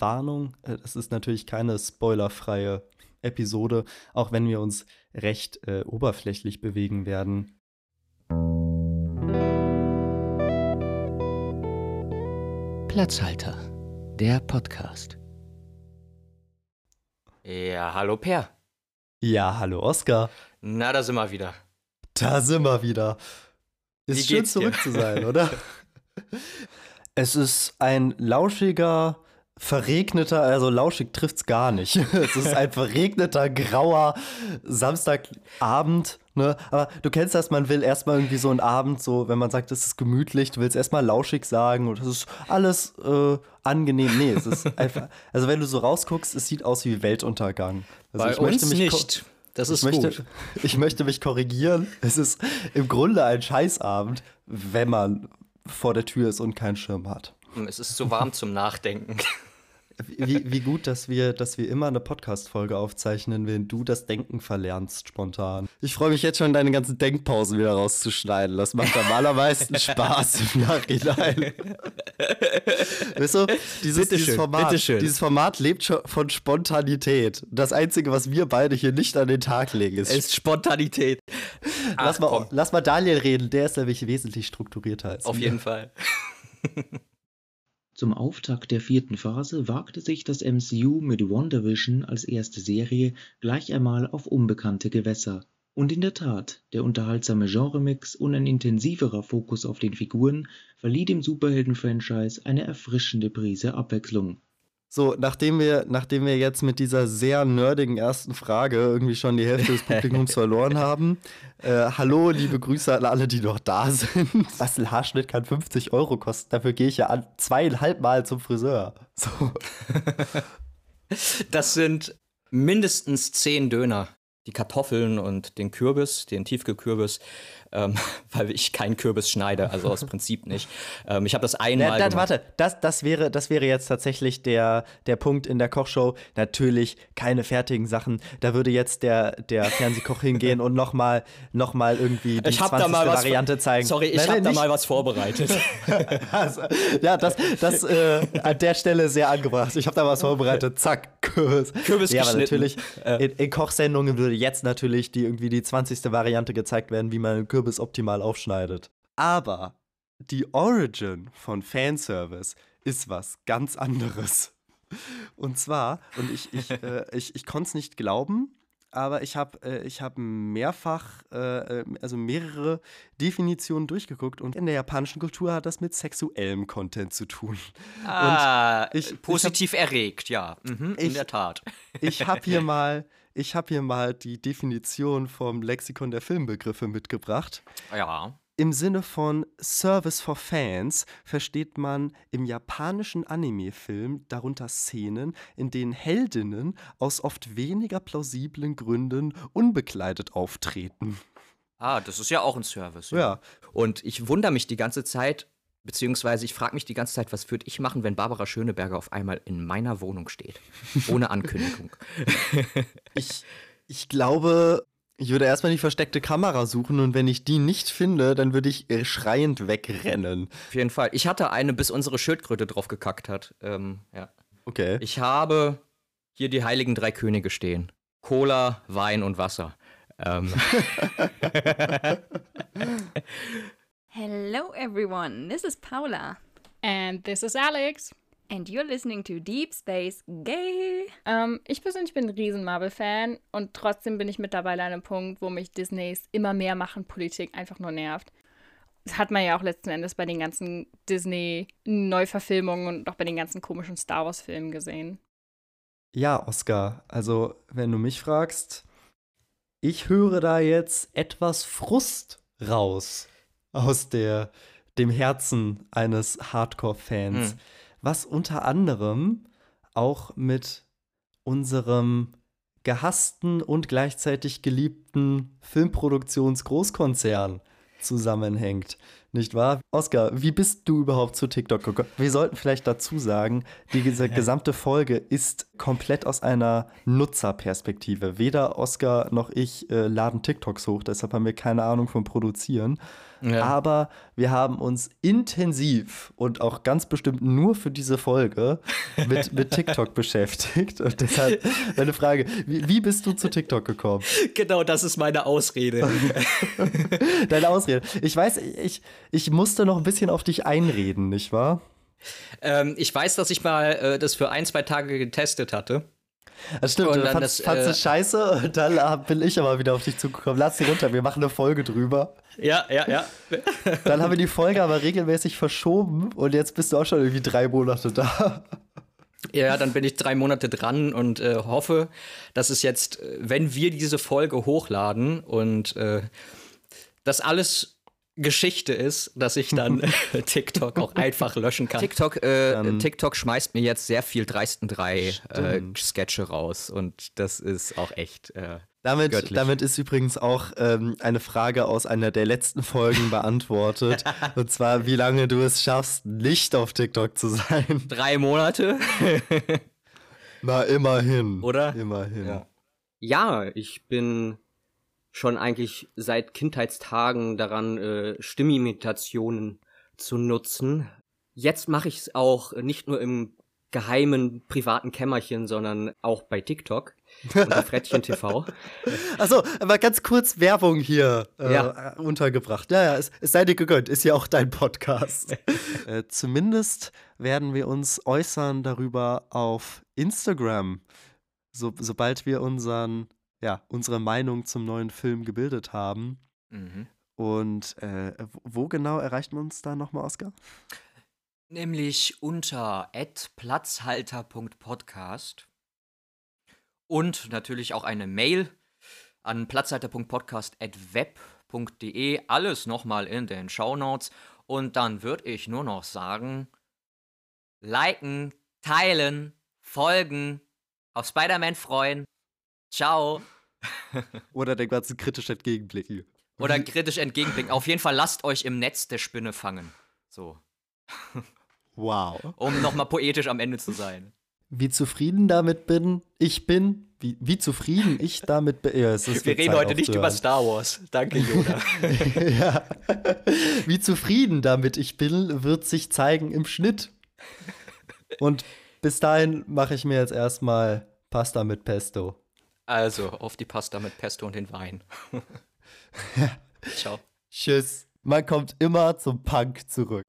Warnung, äh, es ist natürlich keine spoilerfreie Episode, auch wenn wir uns recht äh, oberflächlich bewegen werden. Platzhalter, der Podcast. Ja, hallo Per. Ja, hallo Oskar. Na, da sind wir wieder. Da sind wir wieder. Ist Wie schön geht's dir? zurück zu sein, oder? es ist ein lauschiger, verregneter, also lauschig trifft's gar nicht. es ist ein verregneter, grauer Samstagabend. Ne? Aber du kennst das, man will erstmal irgendwie so einen Abend, so, wenn man sagt, es ist gemütlich, du willst erstmal lauschig sagen und es ist alles äh, angenehm. Nee, es ist einfach, also wenn du so rausguckst, es sieht aus wie Weltuntergang. Also Bei ich möchte uns mich ko- nicht. Das ist ich möchte, gut. ich möchte mich korrigieren. Es ist im Grunde ein Scheißabend, wenn man vor der Tür ist und keinen Schirm hat. Es ist zu warm zum Nachdenken. Wie, wie gut, dass wir, dass wir immer eine Podcast-Folge aufzeichnen, wenn du das Denken verlernst spontan. Ich freue mich jetzt schon, deine ganzen Denkpausen wieder rauszuschneiden. Das macht am allermeisten Spaß im Nachhinein. weißt du, dieses, dieses, Format, bitteschön. dieses Format lebt schon von Spontanität. Das Einzige, was wir beide hier nicht an den Tag legen, ist ist Spontanität. Lass Ach, mal, komm, lass mal Daniel reden, der ist nämlich wesentlich strukturierter als auf jeden Fall. Zum Auftakt der vierten Phase wagte sich das MCU mit WandaVision als erste Serie gleich einmal auf unbekannte Gewässer. Und in der Tat, der unterhaltsame Genremix und ein intensiverer Fokus auf den Figuren verlieh dem Superhelden-Franchise eine erfrischende Prise Abwechslung. So, nachdem wir, nachdem wir jetzt mit dieser sehr nerdigen ersten Frage irgendwie schon die Hälfte des Publikums verloren haben, äh, hallo, liebe Grüße an alle, die noch da sind. Was ein Haarschnitt kann 50 Euro kosten, dafür gehe ich ja an zweieinhalb Mal zum Friseur. So. Das sind mindestens zehn Döner. Die Kartoffeln und den Kürbis, den Tiefkühlkürbis, ähm, weil ich keinen Kürbis schneide, also aus Prinzip nicht. Ähm, ich habe das einmal. Na, gemacht. warte, das, das, wäre, das wäre jetzt tatsächlich der, der Punkt in der Kochshow. Natürlich keine fertigen Sachen. Da würde jetzt der, der Fernsehkoch hingehen und nochmal noch mal irgendwie die Ich habe 20. da mal. Variante zeigen. Sorry, ich habe da nicht- mal was vorbereitet. Also, ja, das, das äh, an der Stelle sehr angebracht. Ich habe da was vorbereitet. Zack, Kürbis. Kürbis ja, aber geschnitten. natürlich, in, in Kochsendungen würde jetzt natürlich die irgendwie die 20. Variante gezeigt werden, wie man einen Kürbis optimal aufschneidet. Aber die Origin von Fanservice ist was ganz anderes. Und zwar, und ich, ich, äh, ich, ich konnte es nicht glauben, aber ich habe äh, ich hab mehrfach, äh, äh, also mehrere Definitionen durchgeguckt und in der japanischen Kultur hat das mit sexuellem Content zu tun. ah, ich- ich positiv erregt, ja. Mhm, in Ich- der Tat. Ich habe hier mal, ich habe hier mal die Definition vom Lexikon der Filmbegriffe mitgebracht. Ja. Im Sinne von Service for Fans versteht man im japanischen Anime-Film darunter Szenen, in denen Heldinnen aus oft weniger plausiblen Gründen unbekleidet auftreten. Ah, das ist ja auch ein Service. Ja. Und ich wundere mich die ganze Zeit, beziehungsweise ich frage mich die ganze Zeit, was würde ich machen, wenn Barbara Schöneberger auf einmal in meiner Wohnung steht? Ohne Ankündigung. Ich, ich glaube, ich würde erstmal die versteckte Kamera suchen und wenn ich die nicht finde, dann würde ich äh, schreiend wegrennen. Auf jeden Fall. Ich hatte eine, bis unsere Schildkröte drauf gekackt hat. Ähm, ja. Okay. Ich habe hier die heiligen drei Könige stehen. Cola, Wein und Wasser. Ähm, Hello, everyone. This is Paula, And this is Alex. And you're listening to Deep Space Gay. Ähm, ich persönlich bin ein riesen Marvel-Fan und trotzdem bin ich mittlerweile an einem Punkt, wo mich Disneys immer mehr machen Politik einfach nur nervt. Das hat man ja auch letzten Endes bei den ganzen Disney-Neuverfilmungen und auch bei den ganzen komischen Star Wars-Filmen gesehen. Ja, Oscar, also wenn du mich fragst, ich höre da jetzt etwas Frust raus aus der, dem Herzen eines Hardcore-Fans, Hm. Was unter anderem auch mit unserem gehassten und gleichzeitig geliebten Filmproduktionsgroßkonzern zusammenhängt. Nicht wahr? Oskar, wie bist du überhaupt zu TikTok gekommen? Wir sollten vielleicht dazu sagen, die gesa- gesamte Folge ist komplett aus einer Nutzerperspektive. Weder Oskar noch ich äh, laden TikToks hoch, deshalb haben wir keine Ahnung vom Produzieren. Ja. Aber wir haben uns intensiv und auch ganz bestimmt nur für diese Folge mit, mit TikTok beschäftigt. Und deshalb meine Frage: wie, wie bist du zu TikTok gekommen? Genau, das ist meine Ausrede. Deine Ausrede. Ich weiß, ich, ich musste noch ein bisschen auf dich einreden, nicht wahr? ähm, ich weiß, dass ich mal äh, das für ein, zwei Tage getestet hatte. Das stimmt, Und dann fandst, das, fandst äh, scheiße und dann bin ich aber wieder auf dich zugekommen. Lass sie runter, wir machen eine Folge drüber. Ja, ja, ja. Dann haben wir die Folge aber regelmäßig verschoben und jetzt bist du auch schon irgendwie drei Monate da. Ja, dann bin ich drei Monate dran und äh, hoffe, dass es jetzt, äh, wenn wir diese Folge hochladen und äh, das alles Geschichte ist, dass ich dann TikTok auch einfach löschen kann. TikTok, äh, Dann- TikTok schmeißt mir jetzt sehr viel Dreisten 3 äh. Sketche raus und das ist auch echt. Äh, Damit, Göttlich. damit ist übrigens auch ähm, eine Frage aus einer der letzten Folgen beantwortet. und zwar, wie lange du es schaffst, nicht auf TikTok zu sein. drei Monate. Na, immerhin. Oder? Immerhin. Ja. Ja, ich bin schon eigentlich seit Kindheitstagen daran, äh, Stimmimitationen zu nutzen. Jetzt mache ich es auch nicht nur im geheimen privaten Kämmerchen, sondern auch bei TikTok unter Frettchen TV. Achso, aber ganz kurz Werbung hier äh, Ja. untergebracht. Ja, ja, es, es sei dir gegönnt, ist ja auch dein Podcast. äh, zumindest werden wir uns äußern darüber auf Instagram, so, sobald wir unseren, ja, unsere Meinung zum neuen Film gebildet haben. Mhm. Und äh, wo- genau erreicht man uns da nochmal, Oskar? Nämlich unter platzhalter.podcast und natürlich auch eine Mail an platzhalter.podcast.web.de. Alles nochmal in den Shownotes. Und dann würde ich nur noch sagen, liken, teilen, folgen, auf Spider-Man freuen. Ciao. Oder den ganzen kritisch entgegenblicken. Oder kritisch entgegenblicken. Auf jeden Fall lasst euch im Netz der Spinne fangen. So. Wow. Um nochmal poetisch am Ende zu sein. Wie zufrieden damit bin, ich bin, wie, wie zufrieden ich damit bin. Ja, Wir reden heute nicht über. Star Wars. Danke, Yoda. ja. Wie zufrieden damit ich bin, wird sich zeigen im Schnitt. Und bis dahin mache ich mir jetzt erstmal Pasta mit Pesto. Also, auf die Pasta mit Pesto und den Wein. Ciao. Tschüss. Man kommt immer zum Punk zurück.